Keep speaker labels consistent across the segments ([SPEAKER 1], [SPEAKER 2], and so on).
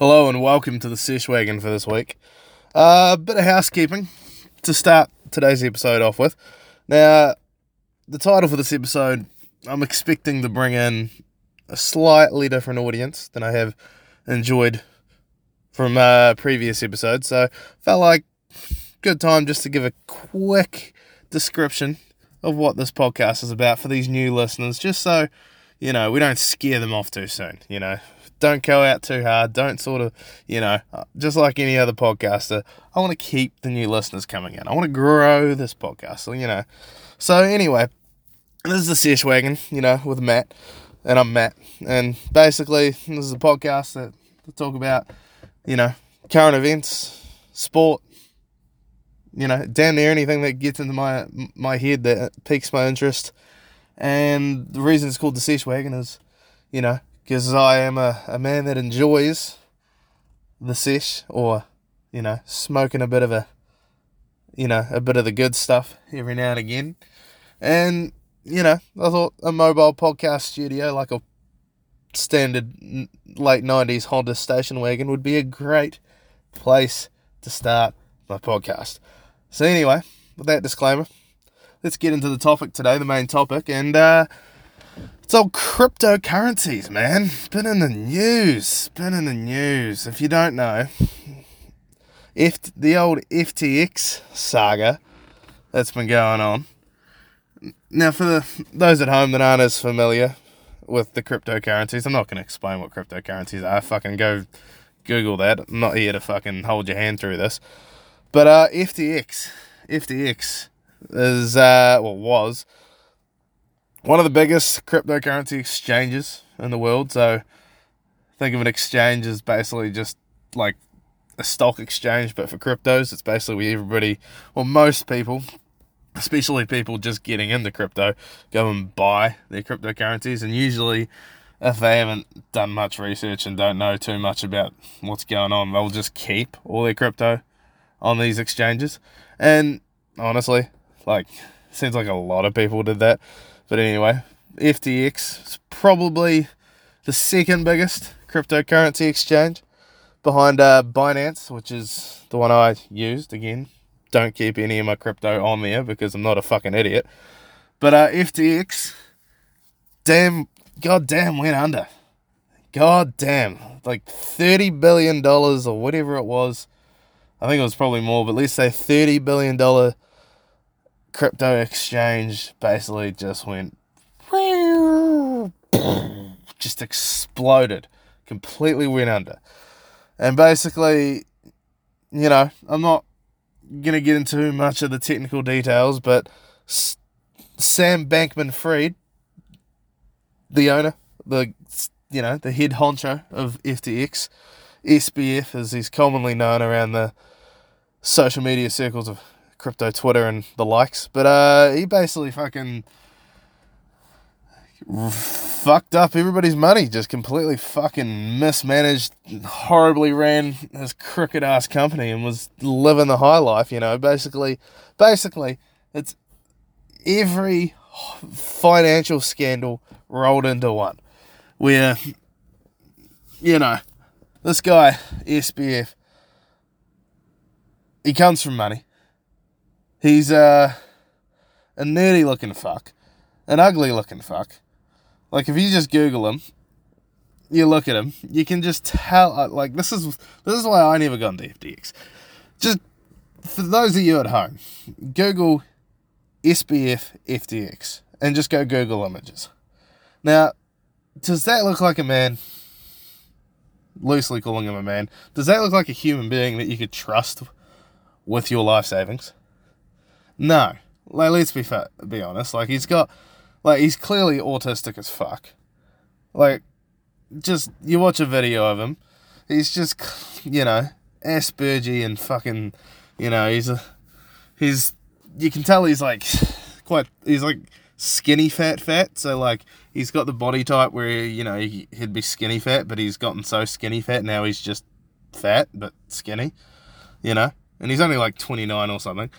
[SPEAKER 1] Hello and welcome to the Sesh Wagon for this week. A uh, bit of housekeeping to start today's episode off with. Now, the title for this episode, I'm expecting to bring in a slightly different audience than I have enjoyed from uh, previous episodes. So, felt like good time just to give a quick description of what this podcast is about for these new listeners, just so you know we don't scare them off too soon. You know, don't go out too hard. Don't sort of, you know, uh, just like any other podcaster, I want to keep the new listeners coming in. I want to grow this podcast. So, you know. So, anyway, this is the Sesh Wagon, you know, with Matt. And I'm Matt. And basically, this is a podcast that talk about, you know, current events, sport, you know, damn near anything that gets into my my head that piques my interest. And the reason it's called the Sesh Wagon is, you know, because I am a, a man that enjoys the sesh or, you know, smoking a bit of a, you know, a bit of the good stuff every now and again. And, you know, I thought a mobile podcast studio like a standard late 90s Honda station wagon would be a great place to start my podcast. So, anyway, with that disclaimer, let's get into the topic today, the main topic. And, uh, it's all cryptocurrencies, man. Been in the news. Been in the news. If you don't know, if the old FTX saga that's been going on. Now, for the, those at home that aren't as familiar with the cryptocurrencies, I'm not going to explain what cryptocurrencies are. Fucking go Google that. I'm not here to fucking hold your hand through this. But uh, FTX, FTX is uh, well was one of the biggest cryptocurrency exchanges in the world. So think of an exchange as basically just like a stock exchange, but for cryptos. It's basically where everybody, well, most people, especially people just getting into crypto, go and buy their cryptocurrencies. And usually, if they haven't done much research and don't know too much about what's going on, they'll just keep all their crypto on these exchanges. And honestly, like, seems like a lot of people did that. But anyway, FTX is probably the second biggest cryptocurrency exchange behind uh, Binance, which is the one I used. Again, don't keep any of my crypto on there because I'm not a fucking idiot. But uh, FTX, damn, goddamn, went under. God damn, like thirty billion dollars or whatever it was. I think it was probably more, but let's say thirty billion dollar crypto exchange basically just went just exploded completely went under. And basically you know i'm not gonna get into much of the technical details but sam bankman fried the owner the you know the head honcho of ftx sbf as he's commonly known around the social media circles of crypto Twitter and the likes. But uh, he basically fucking fucked up everybody's money, just completely fucking mismanaged, horribly ran his crooked ass company and was living the high life, you know. Basically, basically, it's every financial scandal rolled into one. Where, you know, this guy, SBF, he comes from money. He's uh, a nerdy looking fuck, an ugly looking fuck. Like if you just Google him, you look at him, you can just tell. Uh, like this is this is why I never got into FTX. Just for those of you at home, Google SBF FTX and just go Google images. Now, does that look like a man? Loosely calling him a man. Does that look like a human being that you could trust with your life savings? No. Like, let's be fa- be honest. Like, he's got, like, he's clearly autistic as fuck. Like, just you watch a video of him, he's just, you know, Aspergy and fucking, you know, he's a, he's, you can tell he's like, quite, he's like skinny fat fat. So like, he's got the body type where you know he'd be skinny fat, but he's gotten so skinny fat now he's just fat but skinny, you know. And he's only like twenty nine or something.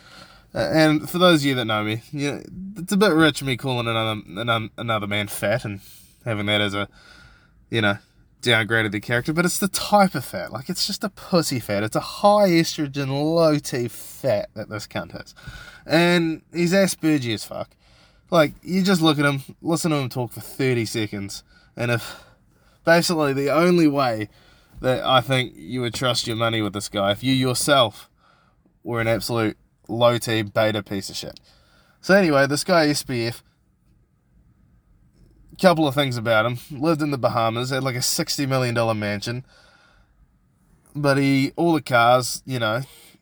[SPEAKER 1] Uh, and for those of you that know me, you know, it's a bit rich me calling another another man fat and having that as a, you know, downgraded the character, but it's the type of fat. Like it's just a pussy fat. It's a high estrogen, low T fat that this cunt has, and he's Aspergy as fuck. Like you just look at him, listen to him talk for thirty seconds, and if basically the only way that I think you would trust your money with this guy, if you yourself were an absolute low T beta piece of shit. So anyway, this guy SBF couple of things about him. Lived in the Bahamas, had like a sixty million dollar mansion. But he all the cars, you know,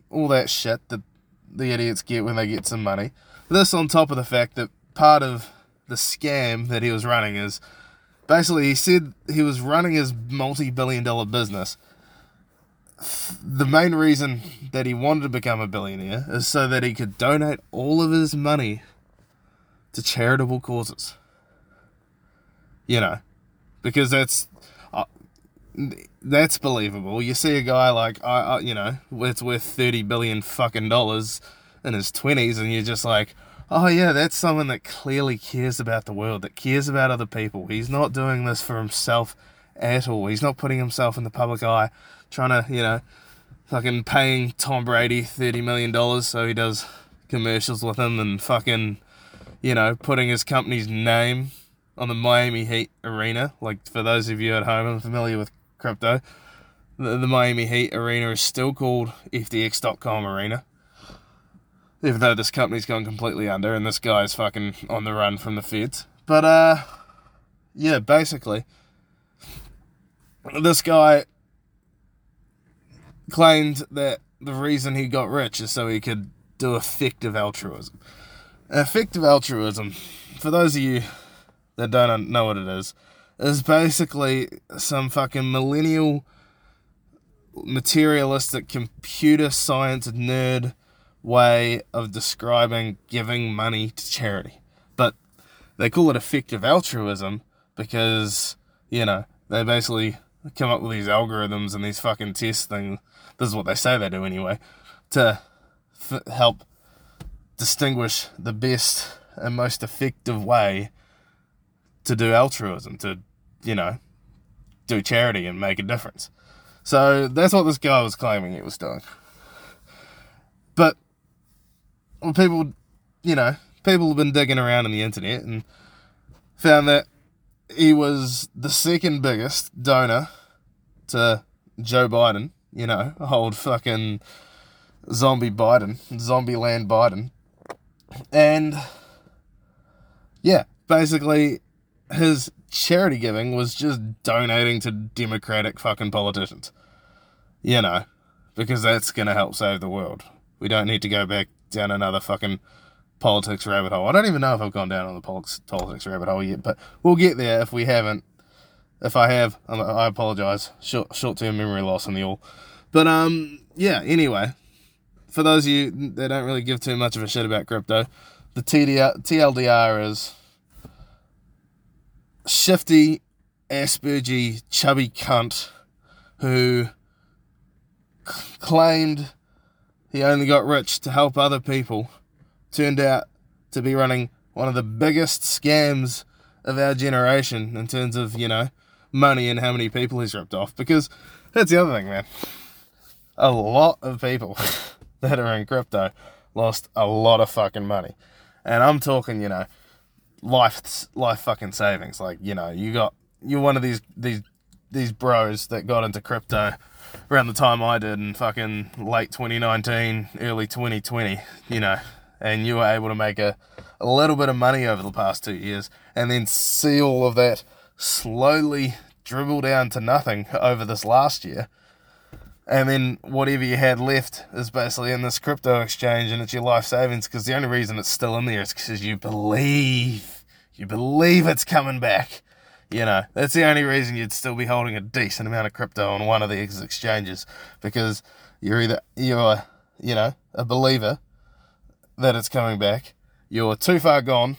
[SPEAKER 1] all that shit that the idiots get when they get some money. This on top of the fact that part of the scam that he was running is basically he said he was running his multi billion dollar business. The main reason that he wanted to become a billionaire is so that he could donate all of his money to charitable causes you know, because that's uh, that's believable. You see a guy like I, I, you know, it's worth thirty billion fucking dollars in his twenties, and you're just like, oh yeah, that's someone that clearly cares about the world, that cares about other people. He's not doing this for himself at all. He's not putting himself in the public eye, trying to, you know, fucking paying Tom Brady thirty million dollars so he does commercials with him and fucking, you know, putting his company's name on the Miami Heat arena. Like for those of you at home unfamiliar with crypto, the, the Miami Heat arena is still called FTX.com arena. Even though this company's gone completely under and this guy's fucking on the run from the feds. But uh yeah, basically this guy claimed that the reason he got rich is so he could do effective altruism. Effective altruism, for those of you that don't know what it is, is basically some fucking millennial materialistic computer science nerd way of describing giving money to charity. But they call it effective altruism because, you know, they basically come up with these algorithms and these fucking test things. This is what they say they do anyway, to f- help distinguish the best and most effective way to do altruism, to, you know, do charity and make a difference. So that's what this guy was claiming he was doing. But well, people, you know, people have been digging around in the internet and found that he was the second biggest donor to Joe Biden, you know, old fucking zombie Biden, zombie land Biden. And yeah, basically his charity giving was just donating to Democratic fucking politicians. You know, because that's going to help save the world. We don't need to go back down another fucking politics rabbit hole. I don't even know if I've gone down on the politics rabbit hole yet, but we'll get there if we haven't. If I have, I apologize. Short short term memory loss and the all. But um, yeah. Anyway, for those of you that don't really give too much of a shit about crypto, the TDR, TLDR is shifty, Aspergy, chubby cunt who c- claimed he only got rich to help other people turned out to be running one of the biggest scams of our generation in terms of, you know, money and how many people he's ripped off. Because that's the other thing, man. A lot of people that are in crypto lost a lot of fucking money. And I'm talking, you know, life life fucking savings. Like you know, you got you're one of these these these bros that got into crypto around the time I did in fucking late 2019, early 2020. You know, and you were able to make a a little bit of money over the past two years, and then see all of that slowly dribble down to nothing over this last year. And then whatever you had left is basically in this crypto exchange and it's your life savings because the only reason it's still in there is because you believe you believe it's coming back. You know, that's the only reason you'd still be holding a decent amount of crypto on one of these exchanges because you're either you're you know a believer that it's coming back, you're too far gone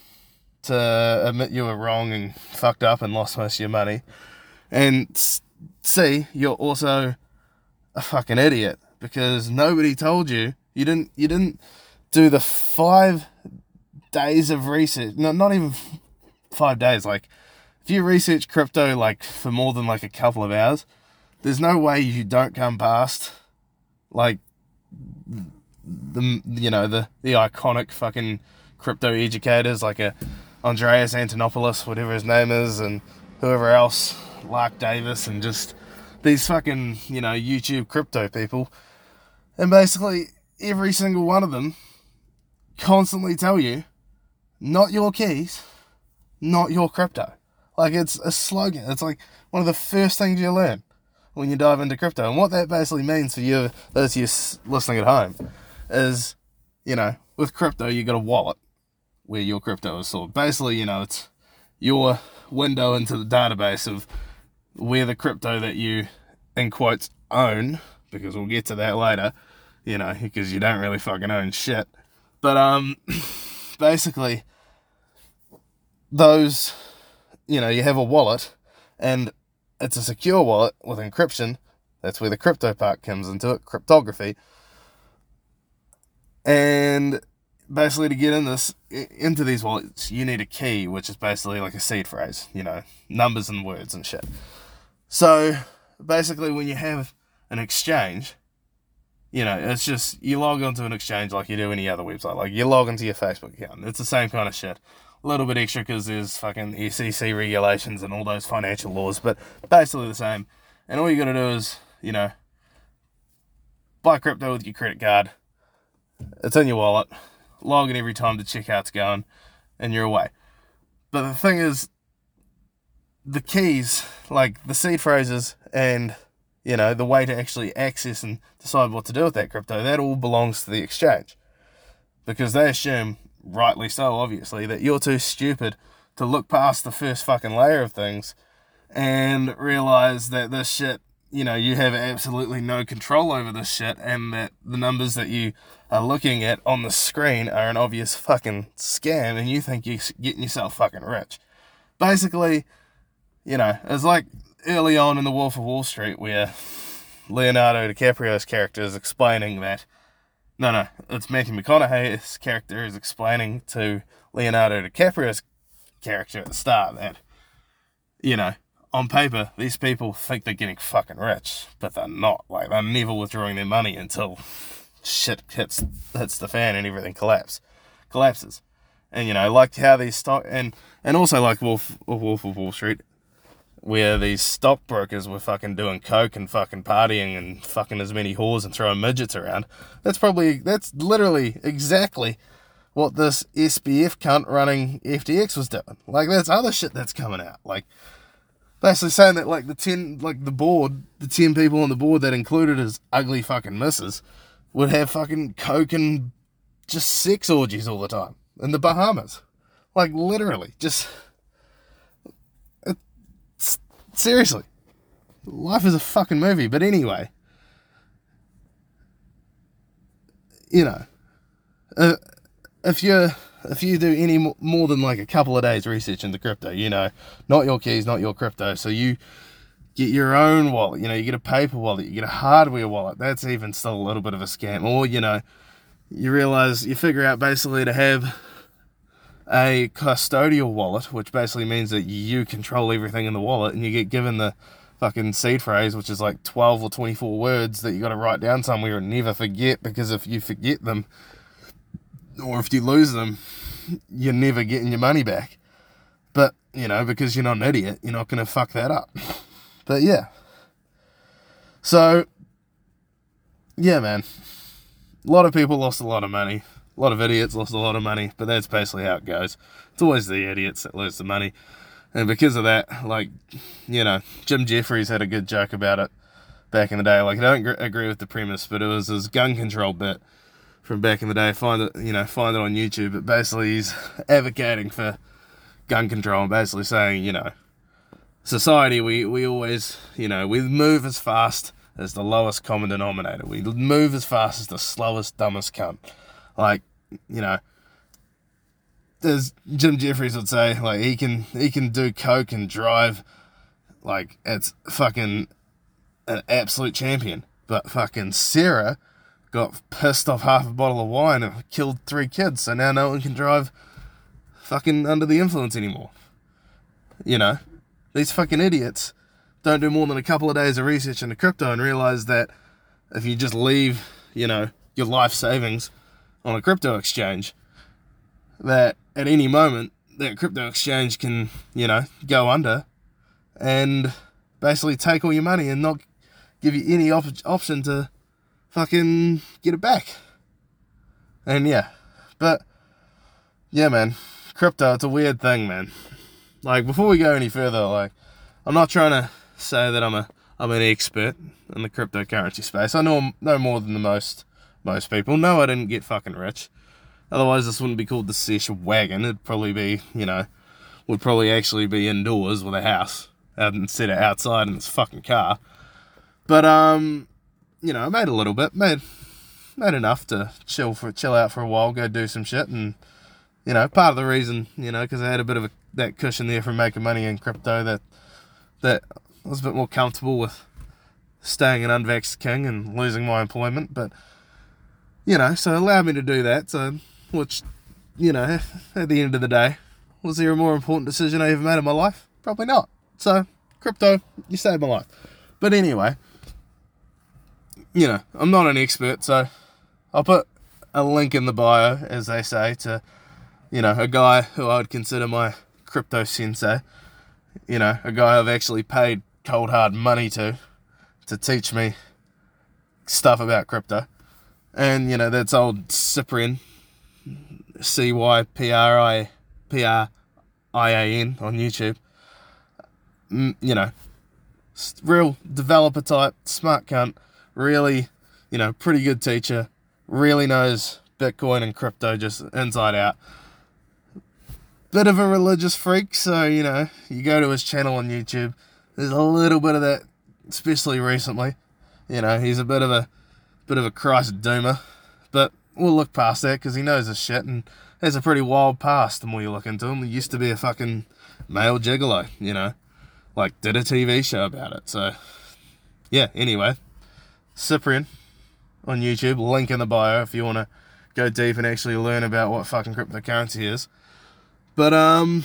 [SPEAKER 1] to uh, admit you were wrong and fucked up and lost most of your money, and C you're also a fucking idiot because nobody told you you didn't you didn't do the five days of research no not even five days. Like if you research crypto like for more than like a couple of hours, there's no way you don't come past like the you know the the iconic fucking crypto educators like a Andreas Antonopoulos, whatever his name is, and whoever else, Lark Davis, and just these fucking you know YouTube crypto people, and basically every single one of them constantly tell you, not your keys, not your crypto. Like it's a slogan. It's like one of the first things you learn when you dive into crypto. And what that basically means for you, those of you listening at home, is, you know, with crypto, you got a wallet where your crypto is stored. Basically, you know, it's your window into the database of where the crypto that you, in quotes, own, because we'll get to that later, you know, because you don't really fucking own shit. But, um, basically, those, you know, you have a wallet and it's a secure wallet with encryption. That's where the crypto part comes into it, cryptography. And basically to get in this into these wallets, you need a key, which is basically like a seed phrase, you know, numbers and words and shit. So basically, when you have an exchange, you know, it's just you log onto an exchange like you do any other website. Like you log into your Facebook account. It's the same kind of shit. A little bit extra because there's fucking SEC regulations and all those financial laws, but basically the same. And all you gotta do is, you know, buy crypto with your credit card. It's in your wallet log every time the checkout's going, and you're away. But the thing is, the keys, like the seed phrases and you know the way to actually access and decide what to do with that crypto, that all belongs to the exchange, because they assume, rightly so, obviously, that you're too stupid to look past the first fucking layer of things and realize that this shit you know, you have absolutely no control over this shit, and that the numbers that you are looking at on the screen are an obvious fucking scam, and you think you're getting yourself fucking rich. Basically, you know, it's like early on in The Wolf of Wall Street where Leonardo DiCaprio's character is explaining that. No, no, it's Matthew McConaughey's character is explaining to Leonardo DiCaprio's character at the start that, you know, on paper, these people think they're getting fucking rich, but they're not. Like they're never withdrawing their money until shit hits hits the fan and everything collapse collapses. And you know, like how these stock and and also like Wolf Wolf of Wall Street, where these stockbrokers were fucking doing coke and fucking partying and fucking as many whores and throwing midgets around. That's probably that's literally exactly what this SBF cunt running FTX was doing. Like that's other shit that's coming out. Like basically saying that like the ten like the board, the ten people on the board that included his ugly fucking misses would have fucking coke and just sex orgies all the time in the Bahamas. Like literally, just seriously. Life is a fucking movie, but anyway. You know, uh, if you're if you do any more than like a couple of days research into crypto, you know, not your keys, not your crypto. So you get your own wallet, you know, you get a paper wallet, you get a hardware wallet. That's even still a little bit of a scam. Or, you know, you realize you figure out basically to have a custodial wallet, which basically means that you control everything in the wallet and you get given the fucking seed phrase, which is like 12 or 24 words that you got to write down somewhere and never forget because if you forget them, or if you lose them, you're never getting your money back. But, you know, because you're not an idiot, you're not going to fuck that up. But yeah. So, yeah, man. A lot of people lost a lot of money. A lot of idiots lost a lot of money, but that's basically how it goes. It's always the idiots that lose the money. And because of that, like, you know, Jim Jefferies had a good joke about it back in the day. Like, I don't agree with the premise, but it was his gun control bit from back in the day. Find it, you know, find it on YouTube. But basically, he's advocating for gun control and basically saying, you know, society, we, we always, you know, we move as fast as the lowest common denominator. We move as fast as the slowest, dumbest cunt. Like, you know, as Jim Jefferies would say, like he can he can do coke and drive, like it's fucking an absolute champion. But fucking Sarah got pissed off half a bottle of wine and killed three kids, so now no one can drive fucking under the influence anymore. You know? these fucking idiots don't do more than a couple of days of research into crypto and realize that if you just leave, you know, your life savings on a crypto exchange, that at any moment that crypto exchange can, you know, go under and basically take all your money and not give you any op- option to fucking get it back. And yeah, but yeah, man, crypto, it's a weird thing, man. Like, before we go any further, like, I'm not trying to say that I'm a I'm an expert in the cryptocurrency space. I know no more than the most most people. No, I didn't get fucking rich. Otherwise, this wouldn't be called the Sesh Wagon. It'd probably be, you know, would probably actually be indoors with a house instead of outside in this fucking car. But um, you know, I made a little bit, made made enough to chill for chill out for a while, go do some shit, and you know, part of the reason, you know, because I had a bit of a, that cushion there from making money in crypto that that I was a bit more comfortable with staying an unvaxxed king and losing my employment, but you know, so allowed me to do that. So, which, you know, at the end of the day, was there a more important decision I ever made in my life? Probably not. So, crypto, you saved my life. But anyway, you know, I'm not an expert, so I'll put a link in the bio, as they say, to, you know, a guy who I would consider my crypto sensei. You know, a guy I've actually paid cold hard money to to teach me stuff about crypto. And, you know, that's old Cyprian, C Y P R I P R I A N on YouTube. Mm, you know, real developer type, smart cunt, really, you know, pretty good teacher, really knows Bitcoin and crypto just inside out. Bit of a religious freak, so, you know, you go to his channel on YouTube, there's a little bit of that, especially recently. You know, he's a bit of a bit of a Christ doomer, but we'll look past that because he knows his shit and has a pretty wild past. The more you look into him, he used to be a fucking male gigolo, you know, like did a TV show about it. So, yeah. Anyway, Cyprian on YouTube, link in the bio if you want to go deep and actually learn about what fucking cryptocurrency is. But um,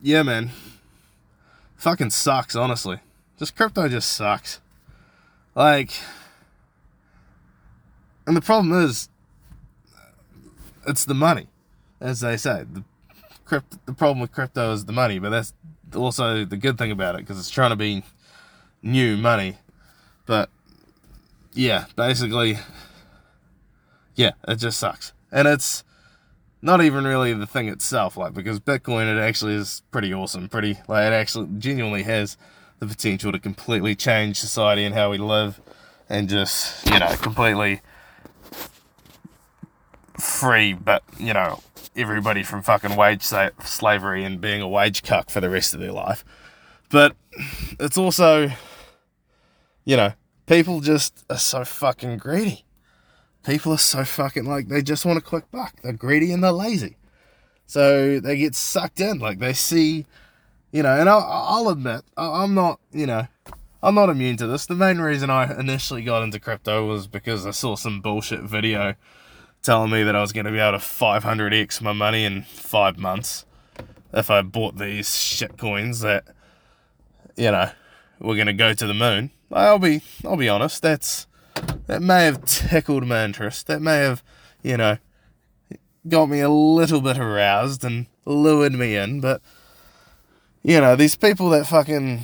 [SPEAKER 1] yeah, man, fucking sucks. Honestly, just crypto just sucks. Like and the problem is, it's the money, as they say. The crypto, the problem with crypto is the money, but that's also the good thing about it because it's trying to be new money. But yeah, basically, yeah, it just sucks, and it's not even really the thing itself, like because Bitcoin it actually is pretty awesome, pretty like it actually genuinely has the potential to completely change society and how we live, and just you know completely free, but you know, everybody from fucking wage sa- slavery and being a wage cuck for the rest of their life. But it's also, you know, people just are so fucking greedy. People are so fucking like they just want a quick buck. They're greedy and they're lazy, so they get sucked in. Like they see, you know, and I'll, I'll admit I'm not, you know. I'm not immune to this. The main reason I initially got into crypto was because I saw some bullshit video telling me that I was going to be able to 500x my money in five months if I bought these shit coins that, you know, were going to go to the moon. I'll be, I'll be honest. That's that may have tickled my interest. That may have, you know, got me a little bit aroused and lured me in. But you know, these people that fucking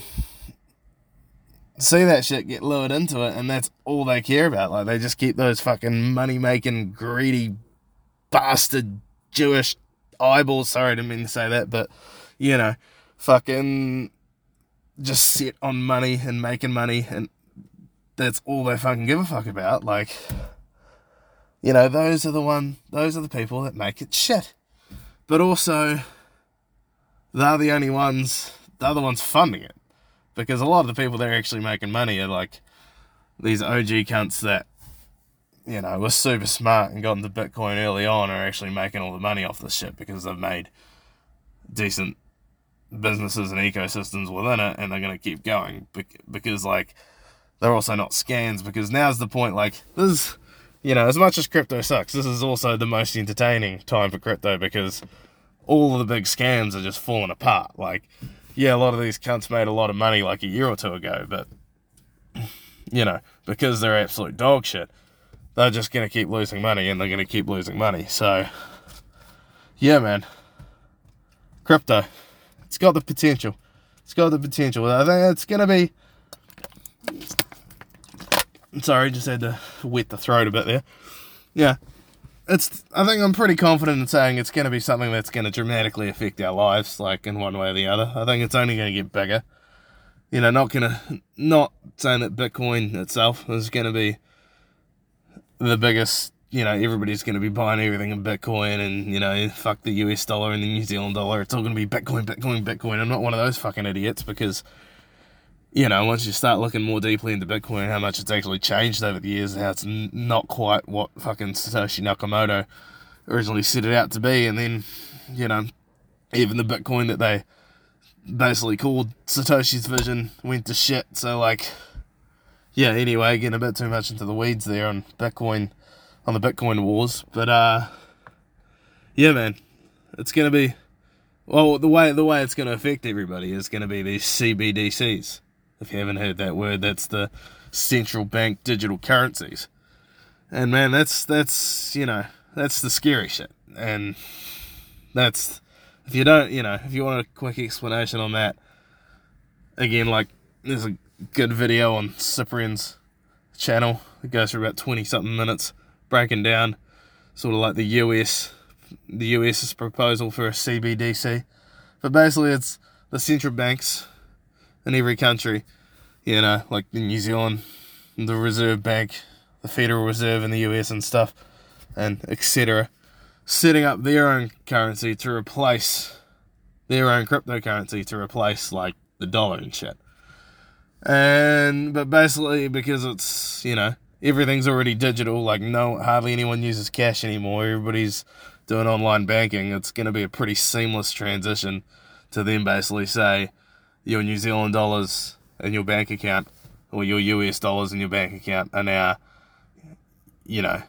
[SPEAKER 1] see that shit get lured into it, and that's all they care about. Like they just keep those fucking money making, greedy, bastard Jewish eyeballs. Sorry, I didn't mean to say that, but you know, fucking just sit on money and making money, and that's all they fucking give a fuck about. Like, you know, those are the one, those are the people that make it shit. But also, they're the only ones, they're the ones funding it because a lot of the people that are actually making money are like these OG cunts that you know were super smart and got into Bitcoin early on are actually making all the money off this shit because they've made decent businesses and ecosystems within it and they're going to keep going because like they're also not scams because now's the point like this you know as much as crypto sucks this is also the most entertaining time for crypto because all of the big scams are just falling apart. Like yeah, a lot of these cunts made a lot of money like a year or two ago, but you know, because they're absolute dog shit, they're just gonna keep losing money and they're gonna keep losing money. So, yeah, man, crypto, it's got the potential. It's got the potential. I think it's gonna be. Sorry, just had to wet the throat a bit there. Yeah, it's. I think I'm pretty confident in saying it's going to be something that's going to dramatically affect our lives, like in one way or the other. I think it's only going to get bigger. You know, not gonna, not saying that Bitcoin itself is going to be the biggest. You know, everybody's going to be buying everything in Bitcoin, and you know, fuck the US dollar and the New Zealand dollar. It's all going to be Bitcoin, Bitcoin, Bitcoin. I'm not one of those fucking idiots because you know, once you start looking more deeply into Bitcoin, how much it's actually changed over the years, how it's not quite what fucking Satoshi Nakamoto originally set it out to be, and then, you know, even the Bitcoin that they basically called Satoshi's vision went to shit. So, like, yeah, anyway, getting a bit too much into the weeds there on Bitcoin, on the Bitcoin wars, but, uh, yeah, man, it's gonna be, well, the way, the way it's gonna affect everybody is gonna be these CBDCs if you haven't heard that word, that's the central bank digital currencies. And man, that's that's you know that's the scary shit. And that's if you don't you know if you want a quick explanation on that, again like there's a good video on Cyprian's channel. It goes for about twenty something minutes, breaking down sort of like the US the US's proposal for a CBDC. But basically, it's the central banks in every country, you know, like in New Zealand, the Reserve Bank, the Federal Reserve in the US and stuff, and etc., setting up their own currency to replace their own cryptocurrency to replace like the dollar and shit. And but basically because it's you know everything's already digital, like no hardly anyone uses cash anymore. Everybody's doing online banking. It's going to be a pretty seamless transition to then basically say your New Zealand dollars in your bank account or your US dollars in your bank account are now, you know,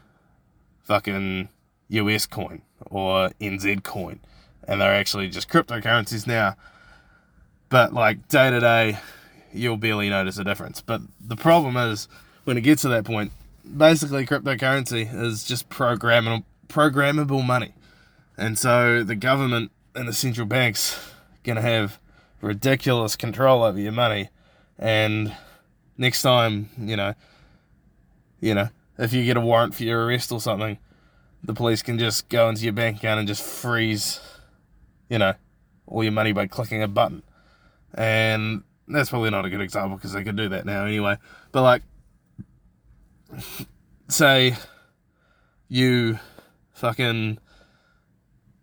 [SPEAKER 1] fucking US coin or NZ coin. And they're actually just cryptocurrencies now. But like day to day, you'll barely notice a difference. But the problem is when it gets to that point, basically cryptocurrency is just programmable, programmable money. And so the government and the central banks going to have ridiculous control over your money. And next time, you know, you know, if you get a warrant for your arrest or something, the police can just go into your bank account and just freeze, you know, all your money by clicking a button. And that's probably not a good example because they could do that now anyway. But like, say you fucking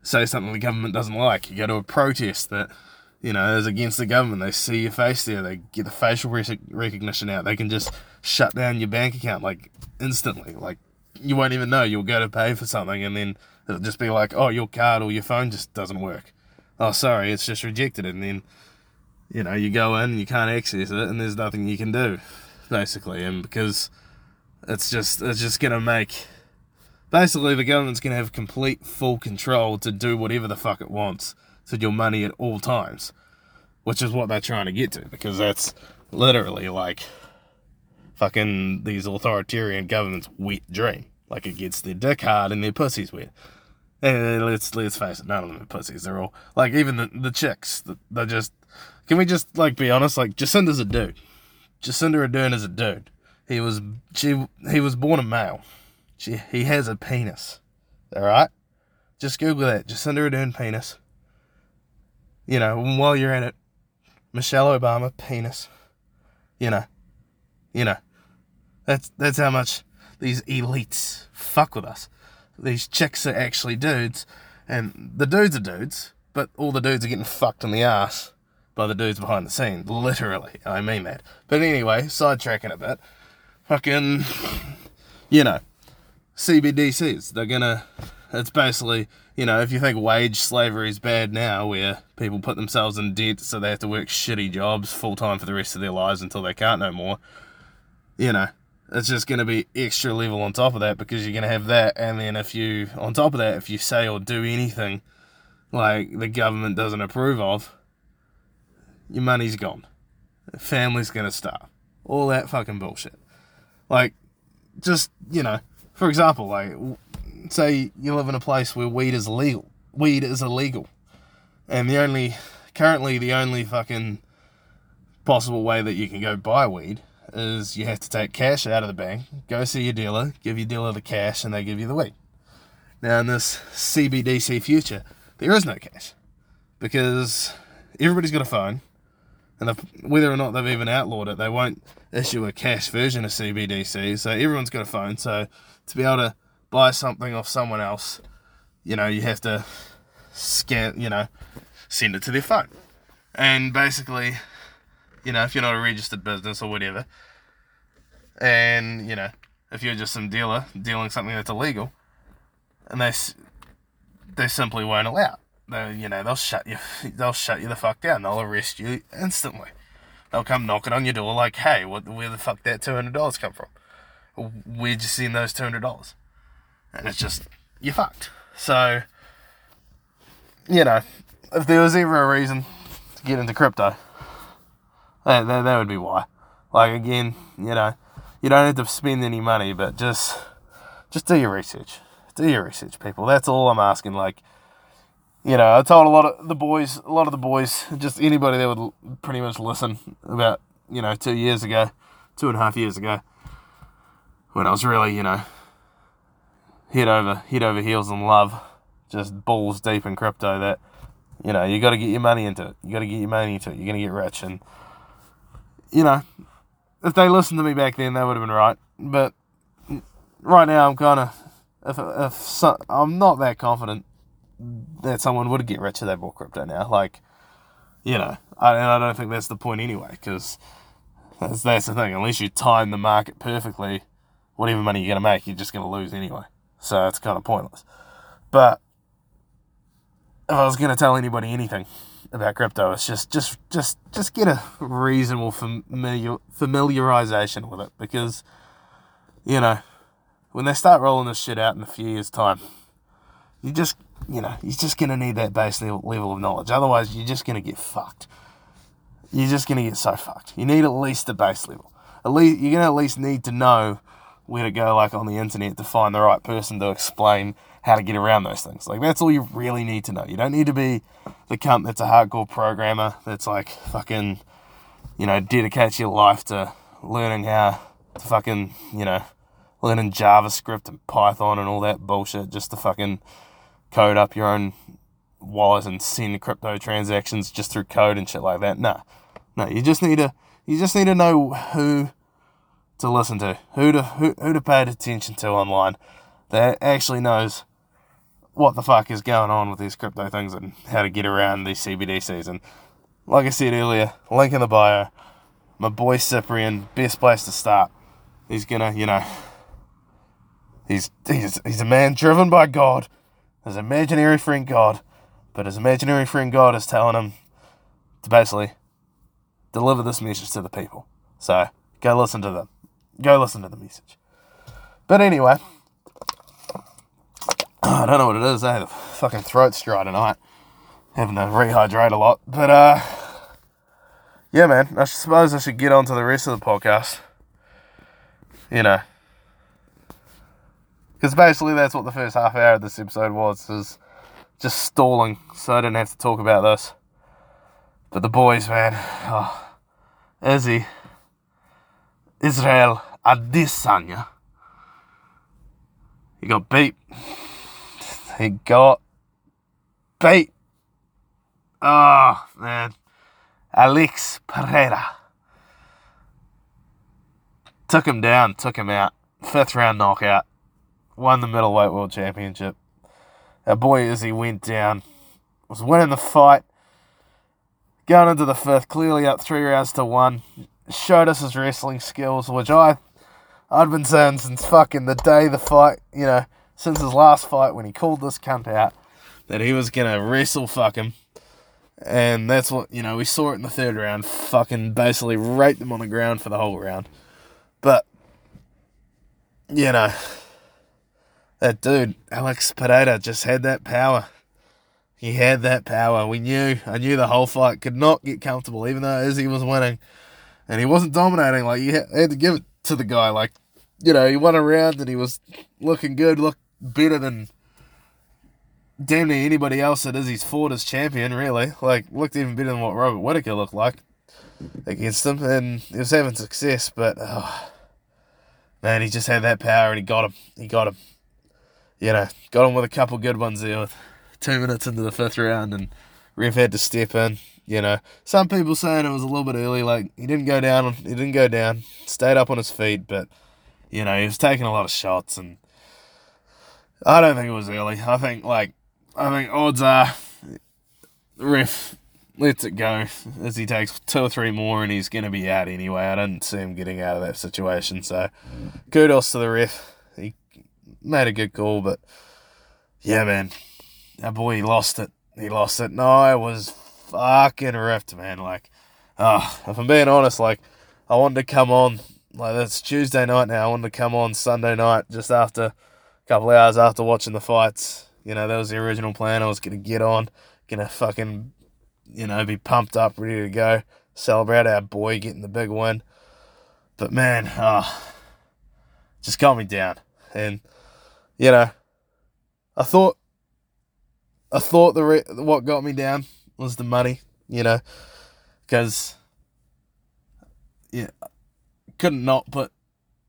[SPEAKER 1] say something the government doesn't like, you go to a protest that you know, is against the government. They see your face there. They get the facial recognition out. They can just shut down your bank account like instantly. Like you won't even know. You'll go to pay for something and then it'll just be like, oh, your card or your phone just doesn't work. Oh, sorry, it's just rejected. And then, you know, you go in and you can't access it and there's nothing you can do, basically. And because it's just, it's just to make, basically the government's to have complete full control to do whatever the fuck it wants to your money at all times, which is what they're trying to get to because that's literally like fucking these authoritarian governments' wet dream. Like it gets their dick hard and their pussies wet. And let's let's face it, none of them are pussies. They're all like even the the chicks. They're just. Can we just like be honest? Like Jacinda's a dude. Jacinda Ardern is a dude. He was she he was born a male. She he has a penis. All right. Just Google that. Jacinda Ardern penis you know, while you're at it, Michelle Obama, penis. You know, you know, that's that's how much these elites fuck with us. These chicks are actually dudes, and the dudes are dudes, but all the dudes are getting fucked in the ass by the dudes behind the scenes. Literally, I mean that. But anyway, sidetracking a bit, fucking, you know, CBDCs. They're gonna. It's basically you know, if you think wage slavery is bad now, where people put themselves in debt so they have to work shitty jobs full time for the rest of their lives until they can't no more, you know, it's just going to be extra level on top of that because you're going to have that. And then if you, on top of that, if you say or do anything like the government doesn't approve of, your money's gone. Family's gonna starve. All that fucking bullshit. Like, just, you know, for example, like, say you live in a place where weed is illegal. Weed is illegal. And the only, currently, the only fucking possible way that you can go buy weed is you have to take cash out of the bank, go see your dealer, give your dealer the cash, and they give you the weed. Now, in this CBDC future, there is no cash because everybody's got a phone, and whether or not they've even outlawed it, they won't issue a cash version of CBDC. So everyone's got a phone. So to be able to buy something off someone else, you know, you have to scan, you know, send it to their phone. And basically, you know, if you're not a registered business or whatever, and you know, if you're just some dealer dealing something that's illegal, and they they simply won't allow. It. They, you know, they'll shut you. They'll shut you the fuck down. They'll arrest you instantly. They'll come knocking on your door like, "Hey, what? Where the fuck that two hundred dollars come from? Where'd you send those two hundred dollars?" And it's just you're fucked. So, you know, if there was ever a reason to get into crypto, that, that, that would be why. Like again, you know, you don't have to spend any money, but just just do your research. Do your research, people. That's all I'm asking. Like, you know, I told a lot of the boys, a lot of the boys, just anybody that would pretty much listen about, you know, two years ago, two and a half years ago, when I was really, you know, head over head over heels in love, just balls deep in crypto. That you know, you got to get your money into it. You got to get your money into it. You're gonna get rich, and you know, if they listened to me back then, they would have been right. But right now, I'm kind of if if so, I'm not that confident that someone would get rich if they bought crypto now. Like, you know, I, and I don't think that's the point anyway, because that's, that's the thing. Unless you time the market perfectly, whatever money you're going to make, you're just going to lose anyway. So it's kind of pointless. But if I was going to tell anybody anything about crypto, it's just just just just get a reasonable familiar familiarization with it because you know when they start rolling this shit out in a few years' time, you just you know you're just going to need that base level of knowledge. Otherwise, you're just going to get fucked. You're just going to get so fucked. You need at least a base level. At least you're going to at least need to know where to go like on the internet to find the right person to explain how to get around those things. Like that's all you really need to know. You don't need to be the cunt that's a hardcore programmer that's like fucking, you know, dedicates your life to learning how to fucking, you know, learning JavaScript and Python and all that bullshit just to fucking code up your own wallet and send crypto transactions just through code and shit like that. Nah. No, you just need to you just need to know who to listen to, who to who, who to pay attention to online that actually knows what the fuck is going on with these crypto things and how to get around these CBDCs. And like I said earlier, link in the bio. My boy Cyprian, best place to start. He's gonna, you know, he's he's he's a man driven by God, his imaginary friend God, but his imaginary friend God is telling him to basically deliver this message to the people. So go listen to them. Go listen to the message. But anyway, I don't know what it is. I had a fucking throat's dry tonight. Having to rehydrate a lot. But, uh, yeah, man, I suppose I should get on to the rest of the podcast. You know. Because basically that's what the first half hour of this episode was, is just stalling, so I didn't have to talk about this. But the boys, man, oh, Izzy, Israel Adesanya. He got beat. He got beat. Oh, man. Alex Pereira. Took him down, took him out. Fifth round knockout. Won the middleweight world championship. Our boy Izzy went down. Was winning the fight. Going into the fifth, clearly up three rounds to one showed us his wrestling skills, which I I'd been saying since fucking the day the fight, you know, since his last fight when he called this cunt out, that he was gonna wrestle fuck him. And that's what you know, we saw it in the third round, fucking basically raped them on the ground for the whole round. But you know that dude, Alex Pereira, just had that power. He had that power. We knew. I knew the whole fight could not get comfortable, even though Izzy was winning, and he wasn't dominating. Like you had to give it to the guy. Like you know, he won a round and he was looking good, looked better than damn near anybody else that Izzy's fought as champion. Really, like looked even better than what Robert Whitaker looked like against him, and he was having success. But oh, man, he just had that power, and he got him. He got him. You know, got him with a couple good ones there. With two minutes into the fifth round, and ref had to step in. You know, some people saying it was a little bit early. Like he didn't go down. He didn't go down. Stayed up on his feet, but you know he was taking a lot of shots, and I don't think it was early. I think like I think odds are ref lets it go as he takes two or three more, and he's going to be out anyway. I didn't see him getting out of that situation, so kudos to the ref. Made a good call, but yeah, man, that boy he lost it. He lost it. No, I was fucking ripped, man. Like, oh, if I'm being honest, like, I wanted to come on, like, it's Tuesday night now. I wanted to come on Sunday night just after a couple hours after watching the fights. You know, that was the original plan. I was to get on, to fucking, you know, be pumped up, ready to go, celebrate our boy getting the big win. But man, oh, just got me down. And, you know, I thought I thought the re- what got me down was the money, you know, because yeah, couldn't not put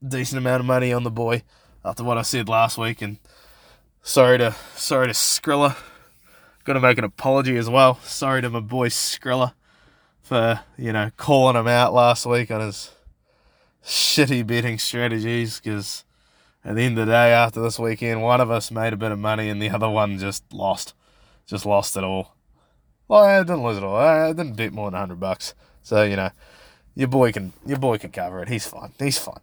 [SPEAKER 1] decent amount of money on the boy after what I said last week, and sorry to sorry to Skrilla, got to make an apology as well. Sorry to my boy Skrilla for you know calling him out last week on his shitty betting strategies because. At the end of the day, after this weekend, one of us made a bit of money and the other one just lost just lost it all. Well, I didn't lose it all. I didn't bet more than hundred bucks. So you know, your boy can your boy can cover it. He's fine. He's fine.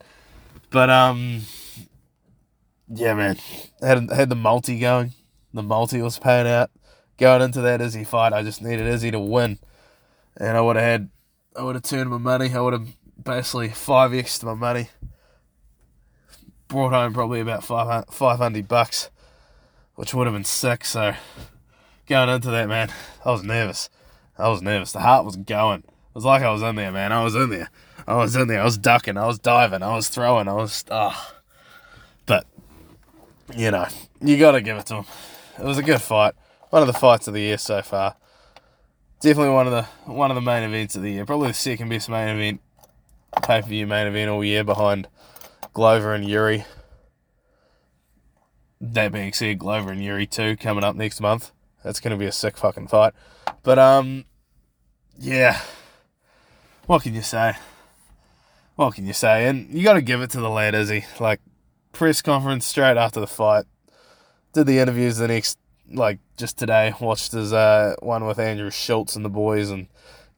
[SPEAKER 1] But um, yeah, man, had had the multi going. The multi was paying out. Going into that Izzy fight, I just needed Izzy to win, and I would have had, I would have turned my money. I would have basically five x my money. Brought home probably about five five hundred bucks, which would have been sick. So going into that, man, I was nervous. I was nervous. The heart was going. It was like I was in there, man. I was in there. I was in there. I was ducking. I was diving. I was throwing. I was. Oh. But, you know, you got to give it to him. It was a good fight. One of the fights of the year so far. Definitely one of the one of the main events of the year. Probably the second best main event, pay per view main event all year behind Glover and Yuri. That being said, Glover and Yuri 2 coming up next month. That's gonna be a sick fucking fight. But um, yeah. What can you say? What can you say? And you got to give it to the lad, Izzy. Like press conference straight after the fight. Did the interviews the next, like just today. Watched his uh one with Andrew Schulz and the boys, and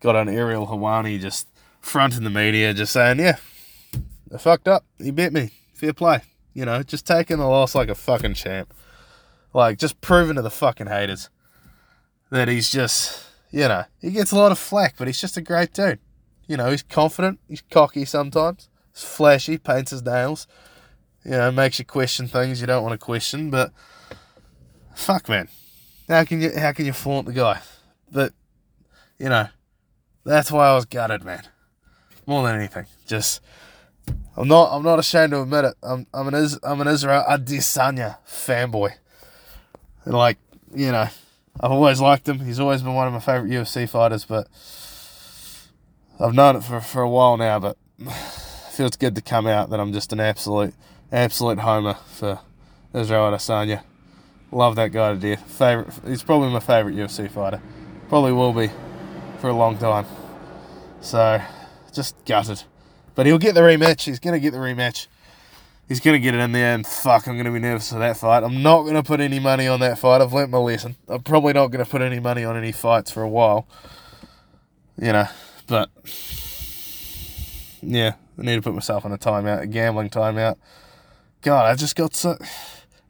[SPEAKER 1] got on Ariel Helwani just fronting the media, just saying, yeah, I fucked up. He beat me. Fair play. You know, just taking the loss like a fucking champ. Like, just proving to the fucking haters that he's just, you know, he gets a lot of flack, but he's just a great dude. You know, he's confident, he's cocky sometimes, he's flashy, paints his nails, you know, makes you question things you don't want to question, but fuck man. How can you how can you flaunt the guy? But you know, that's why I was gutted, man. More than anything. Just I'm not I'm not ashamed to admit it. I'm I'm an Is, I'm an Israel Adesanya fanboy. And like, you know, I've always liked him. He's always been one of my favourite UFC fighters, but I've known it for, for a while now, but it feels good to come out that I'm just an absolute, absolute homer for Israel Adesanya. Love that guy to death. Favorite, he's probably my favourite UFC fighter. Probably will be for a long time. So, just gutted. But he'll get the rematch. He's going to get the rematch he's going to get it in there, and fuck, I'm going to be nervous for that fight. I'm not going to put any money on that fight. I've learnt my lesson. I'm probably not going to put any money on any fights for a while. You know, but yeah, I need to put myself on a timeout, a gambling timeout. God, I just got so.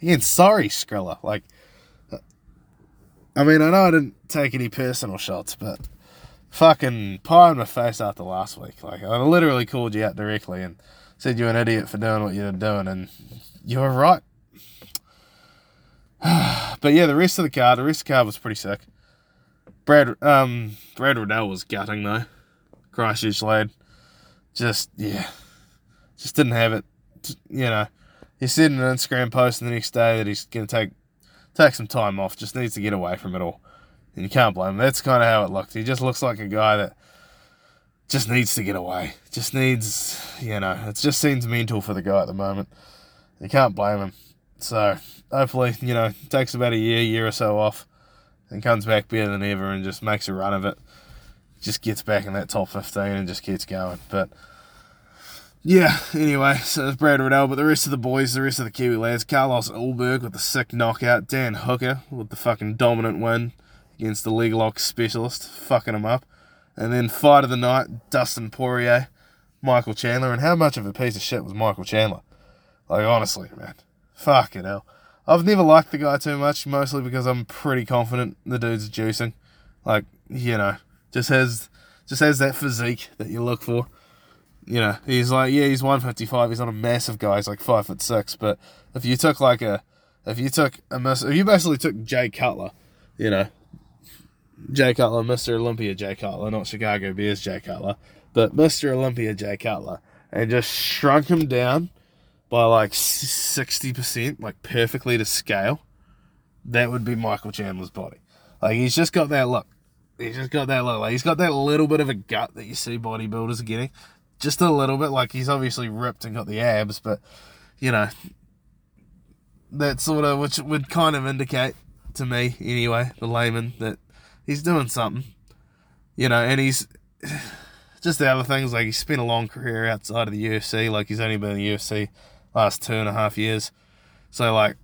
[SPEAKER 1] Again, sorry, Skrilla. Like, I mean, I know I didn't take any personal shots, but fucking pie in my face after last week. Like, I literally called you out directly and said you're an idiot for doing what you're doing, and you were right. but yeah, the rest of the card, the rest of the card was pretty sick. Brad, um, Brad Riddell was gutting though. Christchurch lad, just yeah, just didn't have it. You know, he said in an Instagram post the next day that he's gonna take take some time off. Just needs to get away from it all, you can't blame him. That's kind of how it looked. He just looks like a guy that just needs to get away. Just needs, you know, it just seems mental for the guy at the moment. You can't blame him. So hopefully, you know, takes about a year, year or so off, and comes back better than ever and just makes a run of it. Just gets back in that top 15 and just keeps going. But yeah, anyway, so it's Brad Riddell, but the rest of the boys, the rest of the Kiwi lads, Carlos Ulberg with the sick knockout, Dan Hooker with the fucking dominant win against the leg lock specialist, fucking him up. And then fight of the night, Dustin Poirier, Michael Chandler. And how much of a piece of shit was Michael Chandler? Like, honestly, man. Fucking hell. I've never liked the guy too much, mostly because I'm pretty confident the dude's juicing. Like, you know, just has just has that physique that you look for. You know, he's like, yeah, he's 155. He's not a massive guy. He's like five foot six. But if you took like a, if you took a, if you basically took Jay Cutler, you know, Jay Cutler, Mr. Olympia Jay Cutler, not Chicago Bears Jay Cutler, but Mr. Olympia Jay Cutler, and just shrunk him down by like 60%, like perfectly to scale, that would be Michael Chandler's body. Like, he's just got that look. He's just got that look. Like, he's got that little bit of a gut that you see bodybuilders getting. Just a little bit. Like, he's obviously ripped and got the abs, but, you know, that sort of, which would kind of indicate to me, anyway, the layman, that he's doing something, you know, and he's just the other things like he spent a long career outside of the UFC, like he's only been in the UFC last two and a half years, so like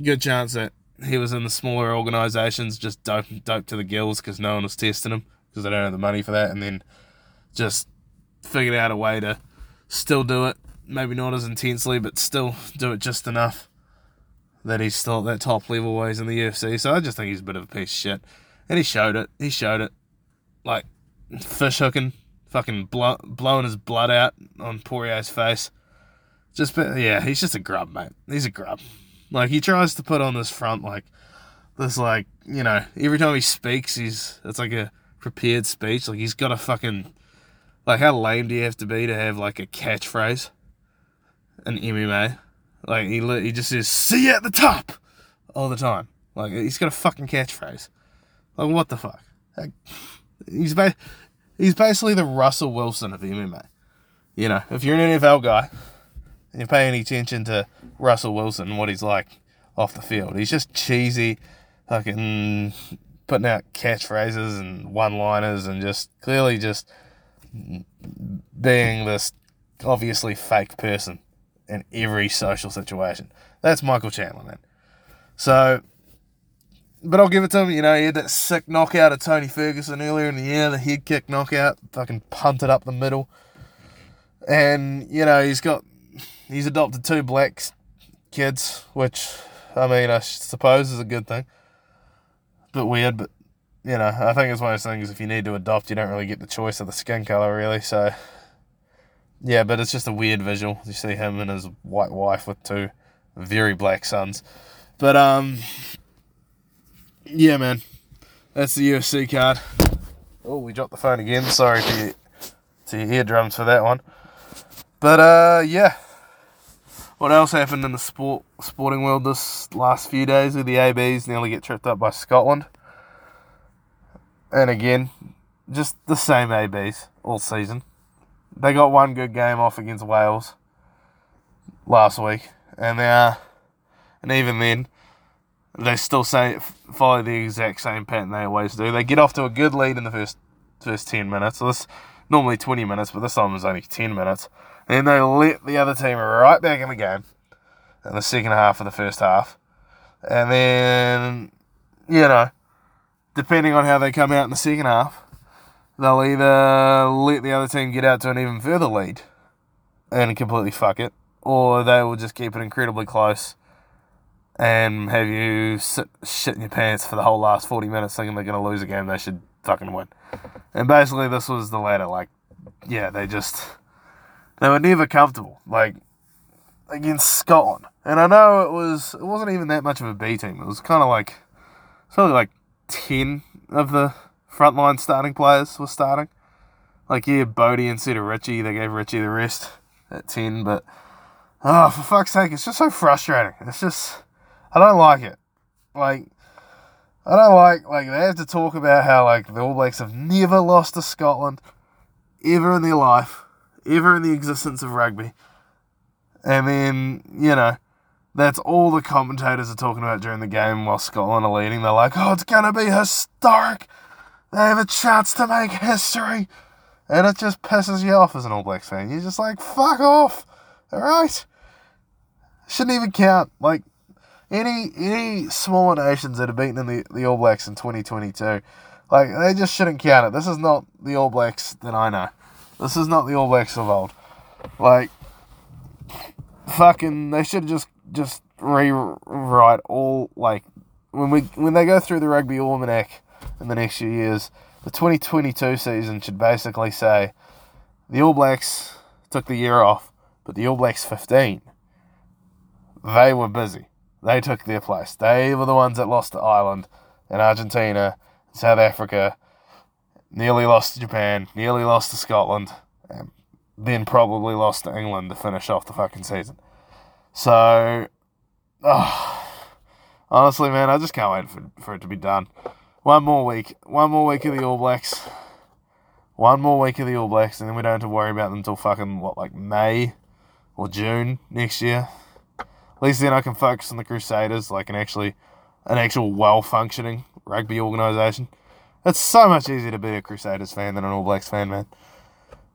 [SPEAKER 1] good chance that he was in the smaller organizations just dope dope to the gills because no one was testing him because they don't have the money for that, and then just figured out a way to still do it, maybe not as intensely, but still do it just enough that he's still at that top level he's in the UFC. So I just think he's a bit of a piece of shit. And he showed it. He showed it. Like, fish hooking, fucking blow, blowing his blood out on Poirier's face. Just, yeah, he's just a grub, mate. He's a grub. Like, he tries to put on this front, like, this, like, you know, every time he speaks, he's, it's like a prepared speech. Like, he's got a fucking, like, how lame do you have to be to have, like, a catchphrase in MMA? Like he he just says "see you at the top" all the time. Like he's got a fucking catchphrase. Like what the fuck? Like, he's ba- he's basically the Russell Wilson of MMA. You know, if you're an NFL guy and you pay any attention to Russell Wilson, and what he's like off the field, he's just cheesy, fucking putting out catchphrases and one-liners and just clearly just being this obviously fake person in every social situation. That's Michael Chandler, man. So, but I'll give it to him. You know, he had that sick knockout of Tony Ferguson earlier in the year, the head kick knockout, fucking punted up the middle. And, you know, he's got, he's adopted two black kids, which, I mean, I suppose is a good thing. A bit weird, but, you know, I think it's one of those things if you need to adopt, you don't really get the choice of the skin colour, really. So, yeah, but it's just a weird visual. You see him and his white wife with two very black sons. But um yeah man. That's the UFC card. Oh, we dropped the phone again. Sorry to your, to your eardrums for that one. But uh yeah. What else happened in the sport sporting world this last few days with the ABs nearly get tripped up by Scotland? And again, just the same ABs all season. They got one good game off against Wales last week, and they are, and even then, they still say follow the exact same pattern they always do. They get off to a good lead in the first first ten minutes. So this normally twenty minutes, but this time was only ten minutes. And they let the other team right back in the game in the second half of the first half, and then you know, depending on how they come out in the second half, they'll either let the other team get out to an even further lead and completely fuck it, or they will just keep it incredibly close and have you sit, shit in your pants for the whole last 40 minutes thinking they're going to lose a game they should fucking win. And basically, this was the latter. Like, yeah, they just, they were never comfortable. Like, against Scotland. And I know it was it wasn't even that much of a B team. It was kind of like it's only like ten of the frontline starting players were starting. Like yeah, Bodie instead of Richie. They gave Richie the rest at ten, but oh for fuck's sake, it's just so frustrating. It's just I don't like it. Like I don't like like they have to talk about how like the All Blacks have never lost to Scotland ever in their life, ever in the existence of rugby. And then, you know, that's all the commentators are talking about during the game while Scotland are leading. They're like, oh, it's going to be historic. They have a chance to make history. And it just pisses you off as an All Blacks fan. You're just like, fuck off. All right. Shouldn't even count. Like, any any smaller nations that have beaten the, the All Blacks in 2022, like, they just shouldn't count it. This is not the All Blacks that I know. This is not the All Blacks of old. Like, fucking, they should just just rewrite all like when we when they go through the rugby almanac in the next few years. The 2022 season should basically say the All Blacks took the year off, but the All Blacks 15 they were busy. They took their place. They were the ones that lost to Ireland and Argentina, South Africa, nearly lost to Japan, nearly lost to Scotland, and then probably lost to England to finish off the fucking season. So, oh, honestly, man, I just can't wait for, for it to be done. One more week. One more week of the All Blacks. One more week of the All Blacks, and then we don't have to worry about them until fucking, what, like May or June next year. At least then I can focus on the Crusaders, like an actually, an actual well-functioning rugby organisation. It's so much easier to be a Crusaders fan than an All Blacks fan, man.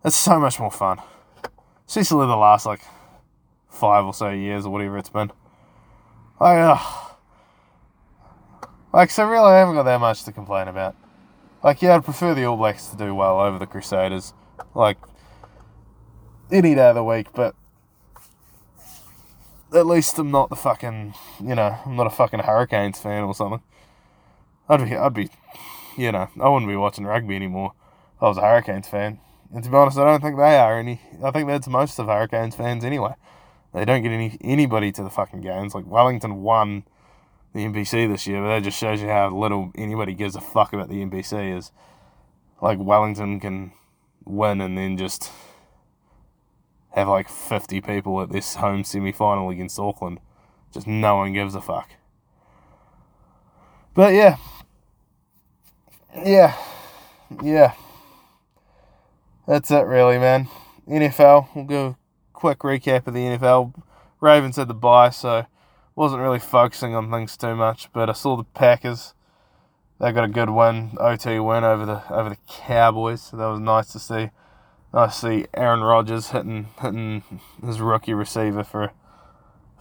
[SPEAKER 1] It's so much more fun. Especially the last, like, five or so years or whatever it's been. Like, uh, like, so really I haven't got that much to complain about. Like, yeah, I'd prefer the All Blacks to do well over the Crusaders. Like, any day of the week, but at least I'm not the fucking, you know, I'm not a fucking Hurricanes fan or something. I'd be, I'd be, you know, I wouldn't be watching rugby anymore if I was a Hurricanes fan. And to be honest, I don't think they are any. I think that's most of Hurricanes fans anyway. They don't get any anybody to the fucking games. Like Wellington won the NPC this year, but that just shows you how little anybody gives a fuck about the NPC. Is like Wellington can win and then just have like 50 people at this home semi final against Auckland. Just no one gives a fuck. But yeah. Yeah. Yeah. That's it, really, man. NFL, we'll do a quick recap of the NFL. Ravens had the bye, so wasn't really focusing on things too much. But I saw the Packers; they got a good win, OT win over the over the Cowboys. So that was nice to see. Nice to see Aaron Rodgers hitting hitting his rookie receiver for a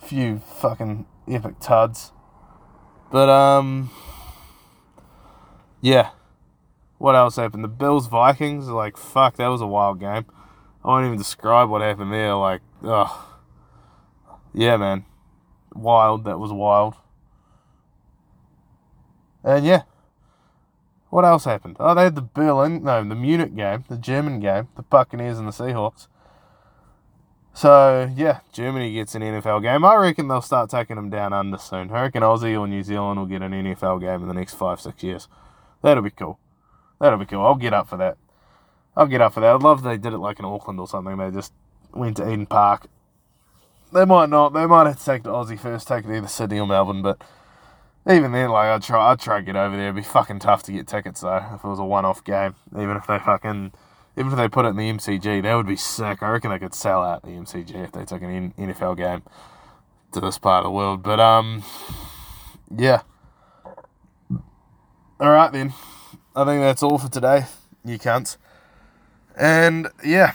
[SPEAKER 1] few fucking epic tuds. But um, yeah. What else happened? The Bills Vikings like fuck. That was a wild game. I won't even describe what happened there. Like, ugh. Yeah, man. Wild. That was wild. And yeah. What else happened? Oh, they had the Berlin, no, the Munich game, the German game, the Buccaneers and the Seahawks. So, yeah, Germany gets an NFL game. I reckon they'll start taking them down under soon. I reckon Aussie or New Zealand will get an NFL game in the next five, six years. That'll be cool. That'll be cool. I'll get up for that. I'll get up for that. I'd love if they did it like in Auckland or something. They just went to Eden Park. They might not. They might have to take the Aussie first, take it either Sydney or Melbourne. But even then, like I'd try, I'd try to get over there. It'd be fucking tough to get tickets though if it was a one-off game. Even if they fucking, even if they put it in the MCG, that would be sick. I reckon they could sell out the MCG if they took an NFL game to this part of the world. But um, yeah. All right then. I think that's all for today. You cunts. And yeah,